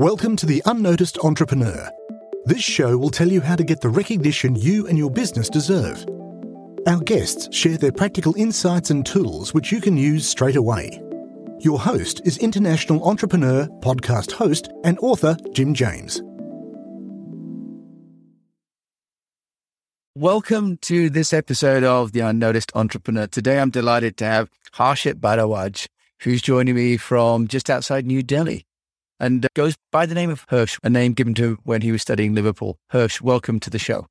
Welcome to The Unnoticed Entrepreneur. This show will tell you how to get the recognition you and your business deserve. Our guests share their practical insights and tools which you can use straight away. Your host is international entrepreneur, podcast host, and author Jim James. Welcome to this episode of The Unnoticed Entrepreneur. Today I'm delighted to have Harshit Bhardwaj, who's joining me from just outside New Delhi and uh, goes by the name of Hersh, a name given to him when he was studying Liverpool. Hersh, welcome to the show.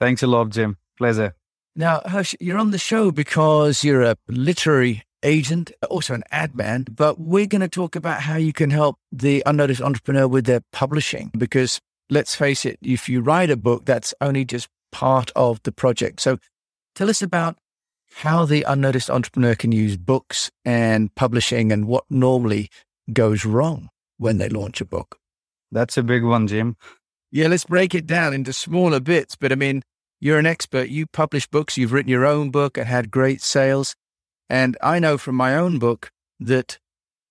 Thanks a lot, Jim. Pleasure. Now, Hersh, you're on the show because you're a literary agent, also an ad man, but we're going to talk about how you can help the unnoticed entrepreneur with their publishing. Because let's face it, if you write a book, that's only just part of the project. So tell us about how the unnoticed entrepreneur can use books and publishing and what normally goes wrong when they launch a book. That's a big one, Jim. Yeah, let's break it down into smaller bits. But I mean, you're an expert. You publish books, you've written your own book and had great sales. And I know from my own book that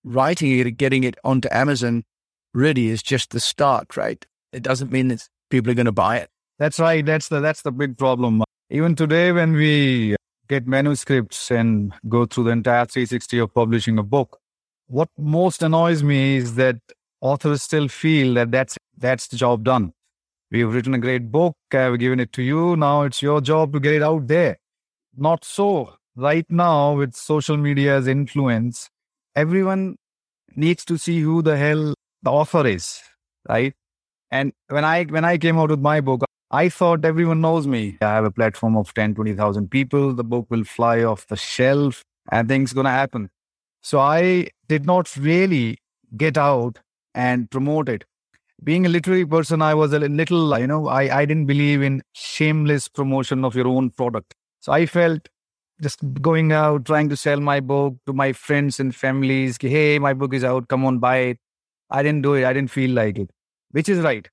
writing it and getting it onto Amazon really is just the start, right? It doesn't mean that people are going to buy it. That's right. That's the that's the big problem. Even today, when we get manuscripts and go through the entire 360 of publishing a book, what most annoys me is that authors still feel that that's that's the job done. We've written a great book, I've given it to you. Now it's your job to get it out there. Not so. Right now, with social media's influence, everyone needs to see who the hell the author is, right? And when I when I came out with my book, I thought everyone knows me. I have a platform of 10, 20,000 people. The book will fly off the shelf and things going to happen. So I did not really get out and promote it. Being a literary person, I was a little, you know, I, I didn't believe in shameless promotion of your own product. So I felt just going out, trying to sell my book to my friends and families. Hey, my book is out. Come on, buy it. I didn't do it. I didn't feel like it, which is right.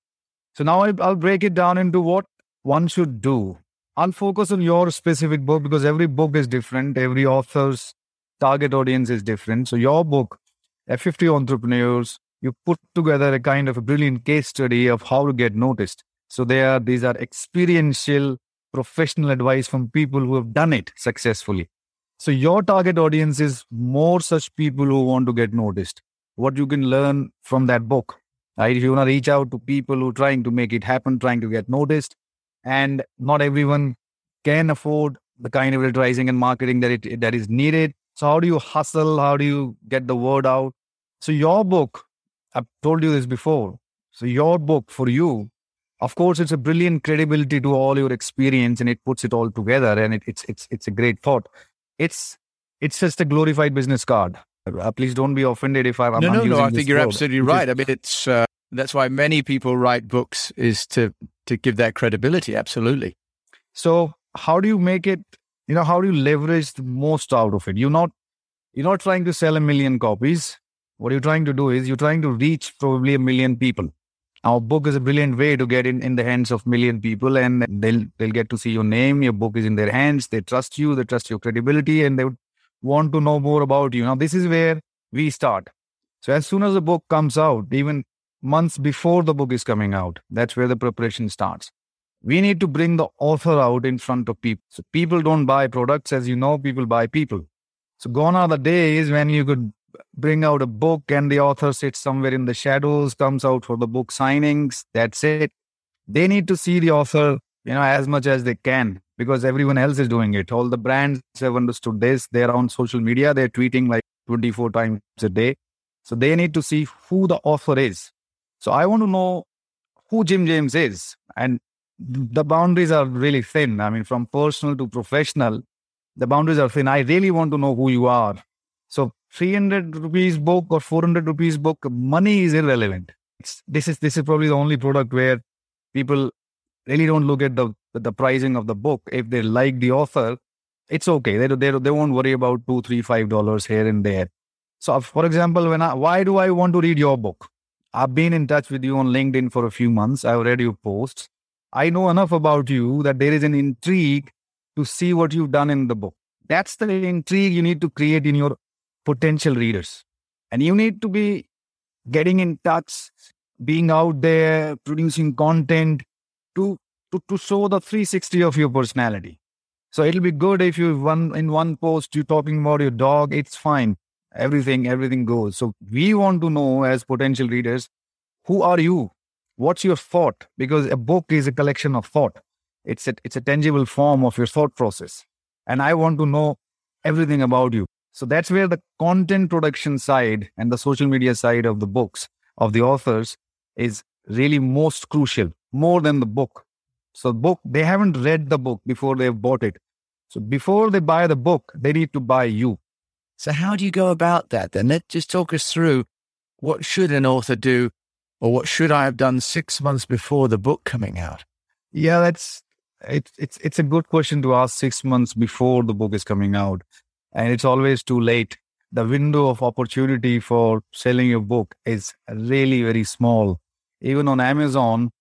So now I'll, I'll break it down into what one should do. I'll focus on your specific book because every book is different. Every author's target audience is different. So your book, F50 entrepreneurs, you put together a kind of a brilliant case study of how to get noticed. So they are these are experiential professional advice from people who have done it successfully. So your target audience is more such people who want to get noticed. What you can learn from that book. Right? If you want to reach out to people who are trying to make it happen, trying to get noticed, and not everyone can afford the kind of advertising and marketing that it that is needed. So, how do you hustle? How do you get the word out? So, your book, I've told you this before. So, your book for you, of course, it's a brilliant credibility to all your experience and it puts it all together and it, it's, it's, it's a great thought. It's, it's just a glorified business card. Uh, please don't be offended if I'm. No, I'm no, no. I think you're word. absolutely right. I mean, it's uh, that's why many people write books is to to give that credibility. Absolutely. So, how do you make it you know how do you leverage the most out of it? You're not you're not trying to sell a million copies. What you're trying to do is you're trying to reach probably a million people. Our book is a brilliant way to get in, in the hands of million people and they'll they'll get to see your name your book is in their hands they trust you they trust your credibility and they would want to know more about you. Now this is where we start. So as soon as the book comes out even months before the book is coming out that's where the preparation starts we need to bring the author out in front of people. So people don't buy products, as you know, people buy people. So gone are the days when you could bring out a book and the author sits somewhere in the shadows, comes out for the book signings. That's it. They need to see the author, you know, as much as they can because everyone else is doing it. All the brands have understood this. They're on social media. They're tweeting like 24 times a day. So they need to see who the author is. So I want to know who Jim James is. And the boundaries are really thin. I mean, from personal to professional, the boundaries are thin. I really want to know who you are. So 300 rupees book or 400 rupees book, money is irrelevant. It's, this is this is probably the only product where people really don't look at the the pricing of the book. If they like the author, it's okay. They they they won't worry about two, three, five dollars here and there. So, for example, when I why do I want to read your book? I've been in touch with you on LinkedIn for a few months. I've read your posts. I know enough about you that there is an intrigue to see what you've done in the book. That's the intrigue you need to create in your potential readers. And you need to be getting in touch being out there, producing content to, to, to show the 360 of your personality. So it'll be good if you one in one post you're talking about your dog, it's fine. Everything, everything goes. So we want to know as potential readers, who are you? What's your thought? Because a book is a collection of thought. It's a, it's a tangible form of your thought process. And I want to know everything about you. So that's where the content production side and the social media side of the books of the authors is really most crucial, more than the book. So book, they haven't read the book before they've bought it. So before they buy the book, they need to buy you. So how do you go about that then? let's just talk us through what should an author do or what should I have done six months before the book coming out? Yeah, that's it's it's it's a good question to ask six months before the book is coming out. And it's always too late. The window of opportunity for selling your book is really very small. Even on Amazon,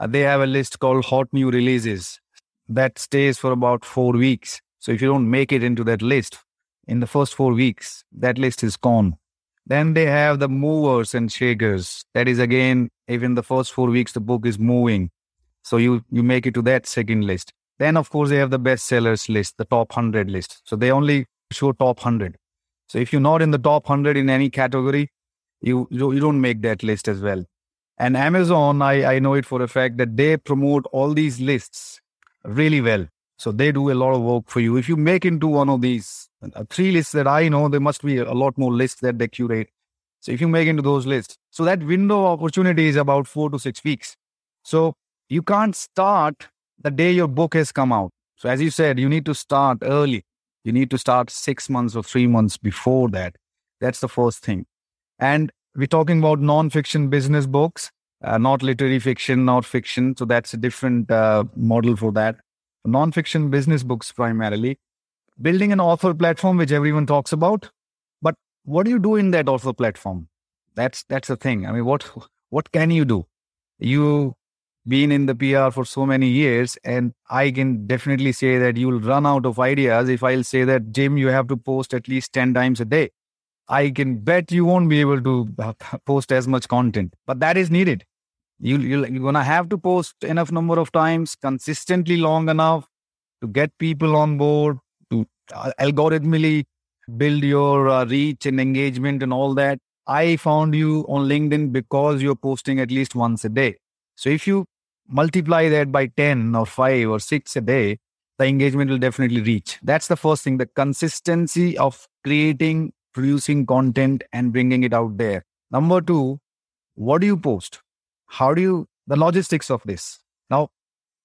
uh, they have a list called hot new releases that stays for about four weeks. So if you don't make it into that list in the first four weeks, that list is gone. Then they have the movers and shakers. That is again, even the first four weeks, the book is moving. So you, you make it to that second list. Then, of course, they have the bestsellers list, the top 100 list. So they only show top 100. So if you're not in the top 100 in any category, you, you don't make that list as well. And Amazon, I, I know it for a fact that they promote all these lists really well. So they do a lot of work for you. If you make into one of these uh, three lists that I know, there must be a lot more lists that they curate. So if you make into those lists, so that window opportunity is about four to six weeks. So you can't start the day your book has come out. So as you said, you need to start early. You need to start six months or three months before that. That's the first thing. And we're talking about non-fiction business books, uh, not literary fiction, not fiction. So that's a different uh, model for that. Non-fiction business books primarily. Building an author platform, which everyone talks about. But what do you do in that author platform? That's that's the thing. I mean, what what can you do? You been in the PR for so many years, and I can definitely say that you'll run out of ideas if I'll say that, Jim, you have to post at least 10 times a day. I can bet you won't be able to post as much content, but that is needed. You, you, you're to have to post enough number of times, consistently long enough to get people on board, to uh, algorithmically build your uh, reach and engagement and all that. I found you on LinkedIn because you're posting at least once a day. So if you multiply that by 10 or 5 or 6 a day, the engagement will definitely reach. That's the first thing the consistency of creating producing content and bringing it out there. Number two, what do you post? How do you, the logistics of this? Now,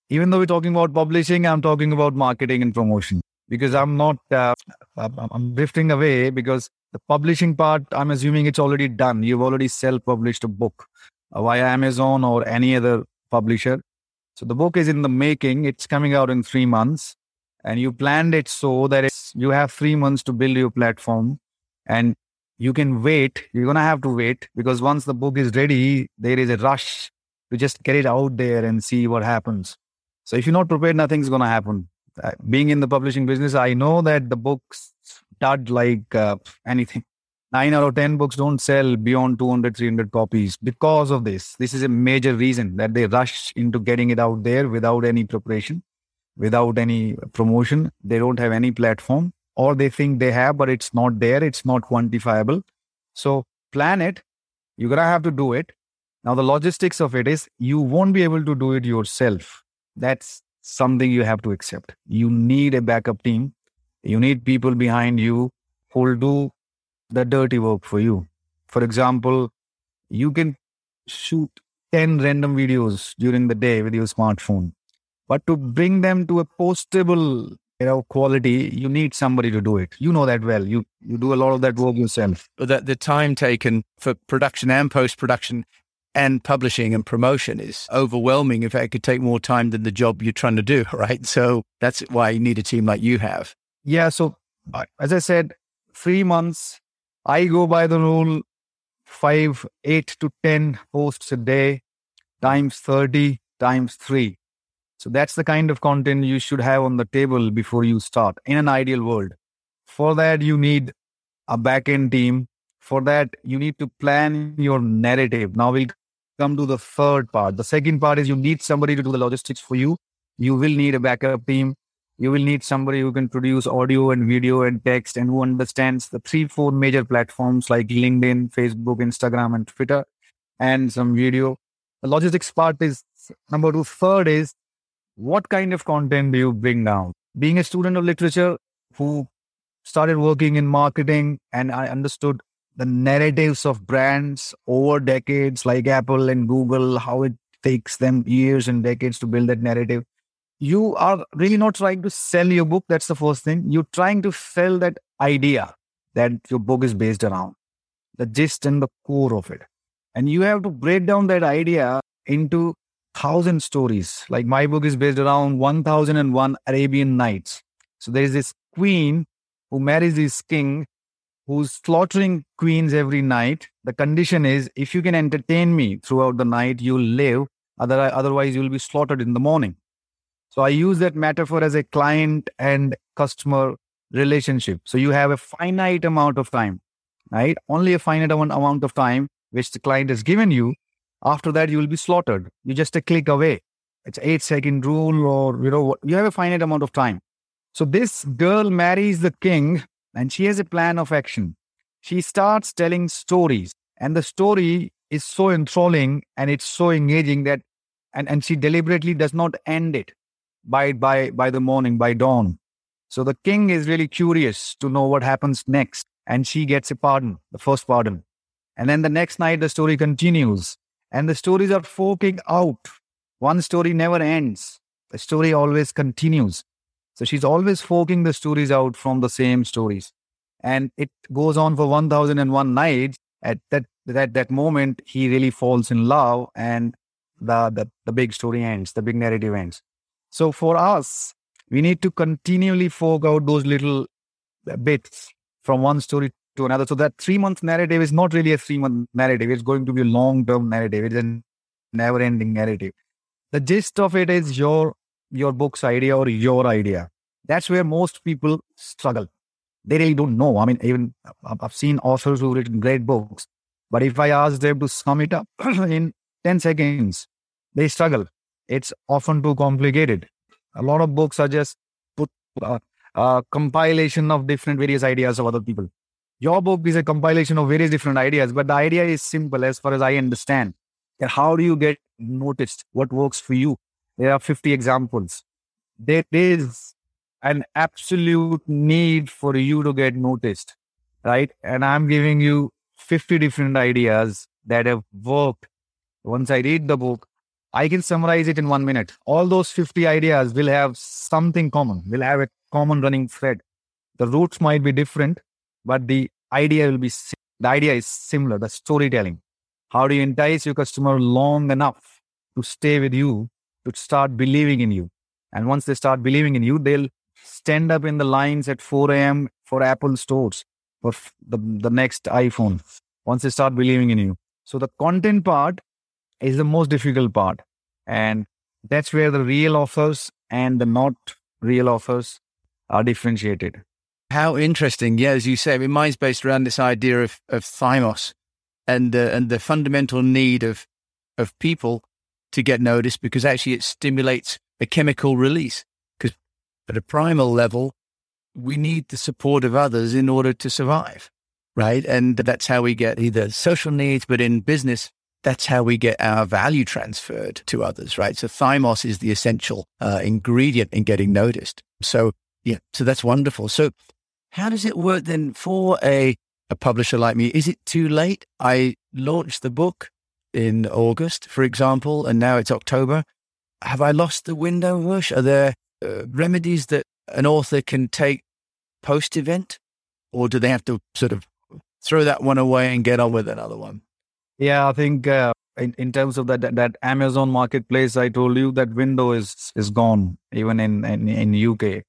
even though we're talking about publishing, I'm talking about marketing and promotion because I'm not, uh, I'm drifting away because the publishing part, I'm assuming it's already done. You've already self published a book uh, via Amazon or any other publisher. So the book is in the making. It's coming out in three months. And you planned it so that you have three months to build your platform and you can wait. You're going to have to wait because once the book is ready, there is a rush to just get it out there and see what happens. So if you're not prepared, nothing's going to happen. Uh, being in the publishing business, I know that the books start like uh, anything. Nine out of 10 books don't sell beyond 200, 300 copies because of this. This is a major reason that they rush into getting it out there without any preparation, without any promotion. They don't have any platform or they think they have, but it's not there. It's not quantifiable. So plan it. You're going to have to do it. Now, the logistics of it is you won't be able to do it yourself. That's something you have to accept. You need a backup team. You need people behind you who will do the dirty work for you. For example, you can shoot 10 random videos during the day with your smartphone, but to bring them to a postable you know quality you need somebody to do it. You know that well. You you do a lot of that work yourself. The, the time taken for production and post production and publishing and promotion is overwhelming. In fact it could take more time than the job you're trying to do right? So that's why you need a team like you have. Yeah so uh, as i said three months i go by the rule five eight to ten posts a day times 30 times three so that's the kind of content you should have on the table before you start in an ideal world. For that, you need a backend team. For that, you need to plan your narrative. Now we'll come to the third part. The second part is you need somebody to do the logistics for you. You will need a backup team. You will need somebody who can produce audio and video and text and who understands the three, four major platforms like LinkedIn, Facebook, Instagram, and Twitter, and some video. The logistics part is number two. Third is what kind of content do you bring now? Being a student of literature who started working in marketing and I understood the narratives of brands over decades, like Apple and Google, how it takes them years and decades to build that narrative you are really not trying to sell your book. That's the first thing. You're trying to sell that idea that your book is based around, the gist and the core of it. And you have to break down that idea into thousand stories. Like my book is based around 1001 Arabian Nights. So there is this queen who marries this king who's slaughtering queens every night. The condition is if you can entertain me throughout the night, you'll live. Otherwise, you'll be slaughtered in the morning. So I use that metaphor as a client and customer relationship. So you have a finite amount of time, right? Only a finite amount of time which the client has given you. After that, you will be slaughtered. You just a click away. It's eight second rule, or you know, you have a finite amount of time. So this girl marries the king, and she has a plan of action. She starts telling stories, and the story is so enthralling and it's so engaging that, and, and she deliberately does not end it by by by the morning by dawn so the king is really curious to know what happens next and she gets a pardon the first pardon and then the next night the story continues and the stories are forking out. One story never ends. The story always continues. So she's always forking the stories out from the same stories. And it goes on for 1001 nights. At that that that moment he really falls in love and the, the the big story ends the big narrative ends. So for us, we need to continually fork out those little bits from one story to another. So that three month narrative is not really a three month narrative. It's going to be a long term narrative. It's a never ending narrative. The gist of it is your your book's idea or your idea. That's where most people struggle. They really don't know. I mean, even I've seen authors who've written great books, but if I ask them to sum it up in 10 seconds, they struggle it's often too complicated. A lot of books are just put uh, a compilation of different various ideas of other people. Your book is a compilation of various different ideas, but the idea is simple as far as I understand. And how do you get noticed? What works for you? There are 50 examples. There is an absolute need for you to get noticed, right? And I'm giving you 50 different ideas that have worked. Once I read the book, I can summarize it in one minute. All those 50 ideas will have something common, will have a common running thread. The roots might be different, but the idea will be, the idea is similar, the storytelling. How do you entice your customer long enough to stay with you, to start believing in you? And once they start believing in you, they'll stand up in the lines at 4 a.m. for Apple stores for the, the next iPhone once they start believing in you. So the content part is the most difficult part. And that's where the real offers and the not real offers are differentiated. How interesting. Yeah, as you say, I mean, mine's based around this idea of, of thymos and, uh, and the fundamental need of, of people to get noticed because actually it stimulates a chemical release. Because at a primal level, we need the support of others in order to survive, right? And that's how we get either social needs, but in business, that's how we get our value transferred to others, right? So thymos is the essential uh, ingredient in getting noticed. So yeah, so that's wonderful. So how does it work then for a, a publisher like me? Is it too late? I launched the book in August, for example, and now it's October. Have I lost the window, Rush? Are there uh, remedies that an author can take post event, or do they have to sort of throw that one away and get on with another one? Yeah, I think uh, in, in terms of that, that, that Amazon marketplace, I told you that window is is gone even in in, in UK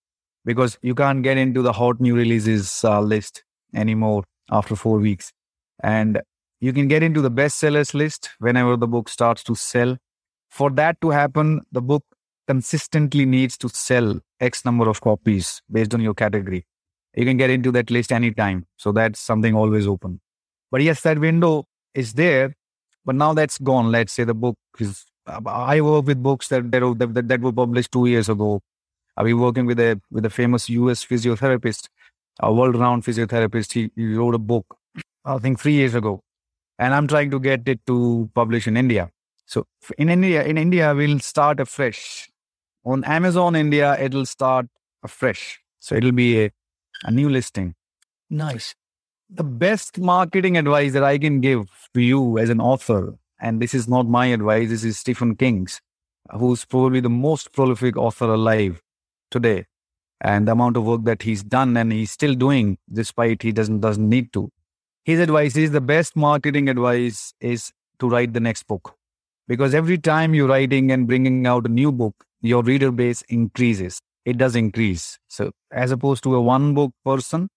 because you can't get into the hot new releases uh, list anymore after four weeks, and you can get into the bestsellers list whenever the book starts to sell. For that to happen, the book consistently needs to sell X number of copies based on your category. You can get into that list anytime. So that's something always open. But yes, that window is there. But now that's gone. Let's say the book is. I work with books that that, that, that were published two years ago. I've been working with a with a famous U.S. physiotherapist, a world-renowned physiotherapist. He, he wrote a book, I think, three years ago, and I'm trying to get it to publish in India. So in India, in India, we'll start afresh. On Amazon India, it'll start afresh. So it'll be a, a new listing. Nice. The best marketing advice that I can give to you as an author, and this is not my advice, this is Stephen King's, who's probably the most prolific author alive today. And the amount of work that he's done and he's still doing, despite he doesn't doesn't need to. His advice is the best marketing advice is to write the next book. Because every time you're writing and bringing out a new book, your reader base increases. It does increase. So as opposed to a one book person,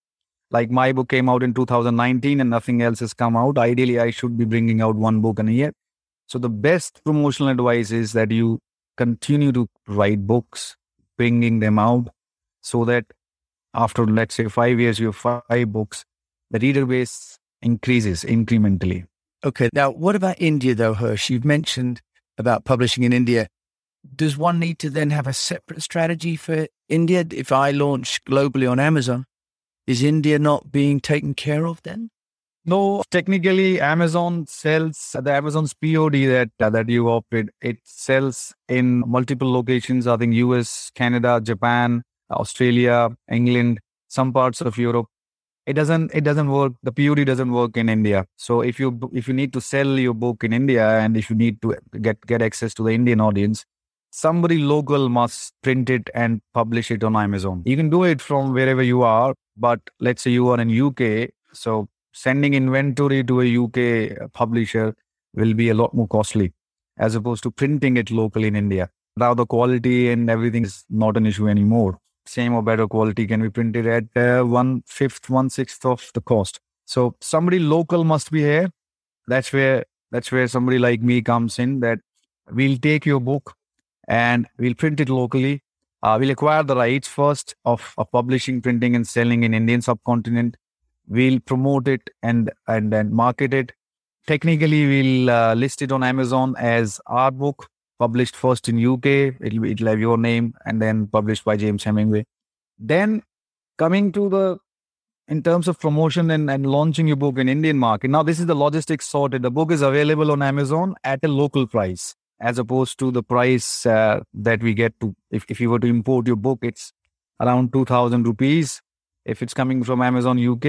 like my book came out in 2019 and nothing else has come out. Ideally, I should be bringing out one book in a year. So the best promotional advice is that you continue to write books, bringing them out so that after, let's say, five years, you have five books, the reader base increases incrementally. Okay. Now, what about India, though, Hersh? You've mentioned about publishing in India. Does one need to then have a separate strategy for India? If I launch globally on Amazon, is India not being taken care of then? No, technically, Amazon sells the Amazon's POD that uh, that you operate. It sells in multiple locations. I think US, Canada, Japan, Australia, England, some parts of Europe. It doesn't. It doesn't work. The POD doesn't work in India. So if you if you need to sell your book in India and if you need to get get access to the Indian audience, somebody local must print it and publish it on Amazon. You can do it from wherever you are, but let's say you are in UK, so sending inventory to a UK publisher will be a lot more costly as opposed to printing it locally in India. Now the quality and everything is not an issue anymore. Same or better quality can be printed at uh, one fifth, one sixth of the cost. So somebody local must be here. That's where that's where somebody like me comes in. That we'll take your book and we'll print it locally uh, we'll acquire the rights first of, of publishing, printing, and selling in Indian subcontinent. We'll promote it and and then market it. Technically, we'll uh, list it on Amazon as our book, published first in UK. It'll, it'll have your name and then published by James Hemingway. Then coming to the in terms of promotion and, and launching your book in Indian market. Now, this is the logistics sorted. The book is available on Amazon at a local price as opposed to the price uh, that we get to if, if you were to import your book it's around 2000 rupees if it's coming from amazon uk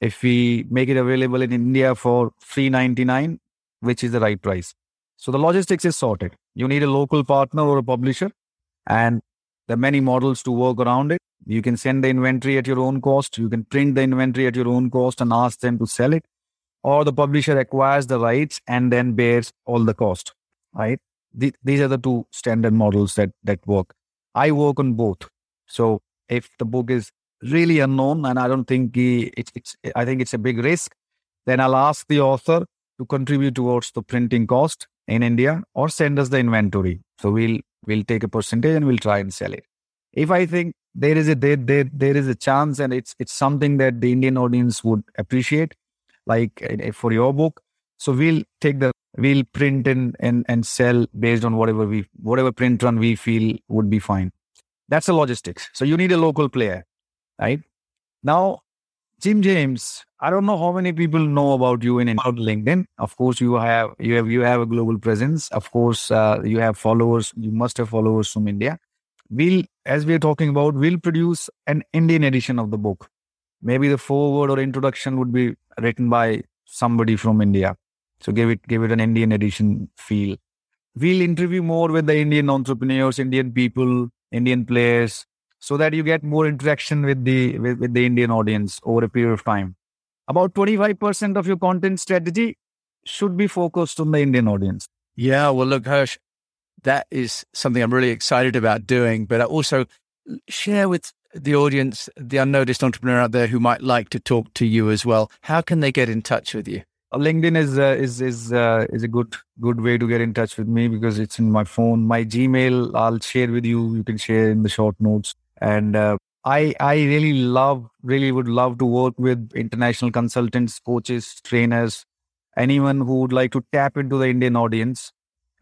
if we make it available in india for 399 which is the right price so the logistics is sorted you need a local partner or a publisher and there are many models to work around it you can send the inventory at your own cost you can print the inventory at your own cost and ask them to sell it or the publisher acquires the rights and then bears all the cost right? The, these are the two standard models that that work. I work on both. So if the book is really unknown and I don't think it's, it's I think it's a big risk, then I'll ask the author to contribute towards the printing cost in India or send us the inventory. So we'll we'll take a percentage and we'll try and sell it. If I think there is a there, there, there is a chance and it's it's something that the Indian audience would appreciate, like eh, for your book, so we'll take the we'll print and, and and sell based on whatever we whatever print run we feel would be fine. That's the logistics. So you need a local player, right? Now, Jim James, I don't know how many people know about you in about LinkedIn. Of course, you have you have you have a global presence. Of course, uh, you have followers. You must have followers from India. We'll, as we are talking about, we'll produce an Indian edition of the book. Maybe the foreword or introduction would be written by somebody from India. So give it give it an Indian edition feel. We'll interview more with the Indian entrepreneurs, Indian people, Indian players, so that you get more interaction with the with, with the Indian audience over a period of time. About 25% of your content strategy should be focused on the Indian audience. Yeah, well, look, Harsh, that is something I'm really excited about doing. But I also share with the audience, the unnoticed entrepreneur out there who might like to talk to you as well. How can they get in touch with you? LinkedIn is uh, is is uh, is a good good way to get in touch with me because it's in my phone. My Gmail I'll share with you. You can share in the short notes. And uh, I I really love really would love to work with international consultants, coaches, trainers, anyone who would like to tap into the Indian audience.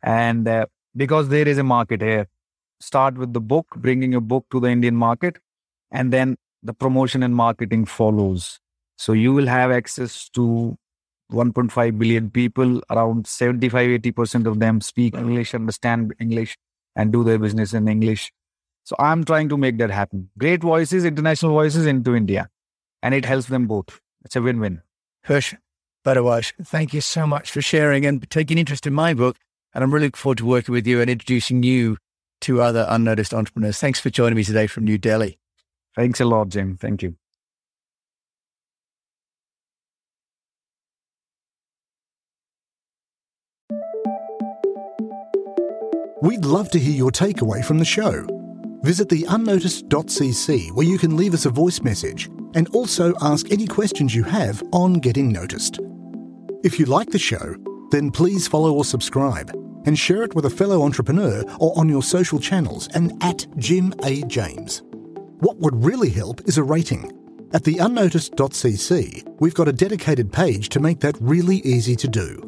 And uh, because there is a market here, start with the book, bringing a book to the Indian market, and then the promotion and marketing follows. So you will have access to 1.5 billion people, around 75 80% of them speak English, understand English, and do their business in English. So I'm trying to make that happen. Great voices, international voices into India, and it helps them both. It's a win win. Hersh Bhardwaj, thank you so much for sharing and taking interest in my book. And I'm really looking forward to working with you and introducing you to other unnoticed entrepreneurs. Thanks for joining me today from New Delhi. Thanks a lot, Jim. Thank you. We'd love to hear your takeaway from the show. Visit the unnoticed.cc where you can leave us a voice message and also ask any questions you have on getting noticed. If you like the show, then please follow or subscribe and share it with a fellow entrepreneur or on your social channels and at Jim A. James. What would really help is a rating. At the unnoticed.cc, we've got a dedicated page to make that really easy to do.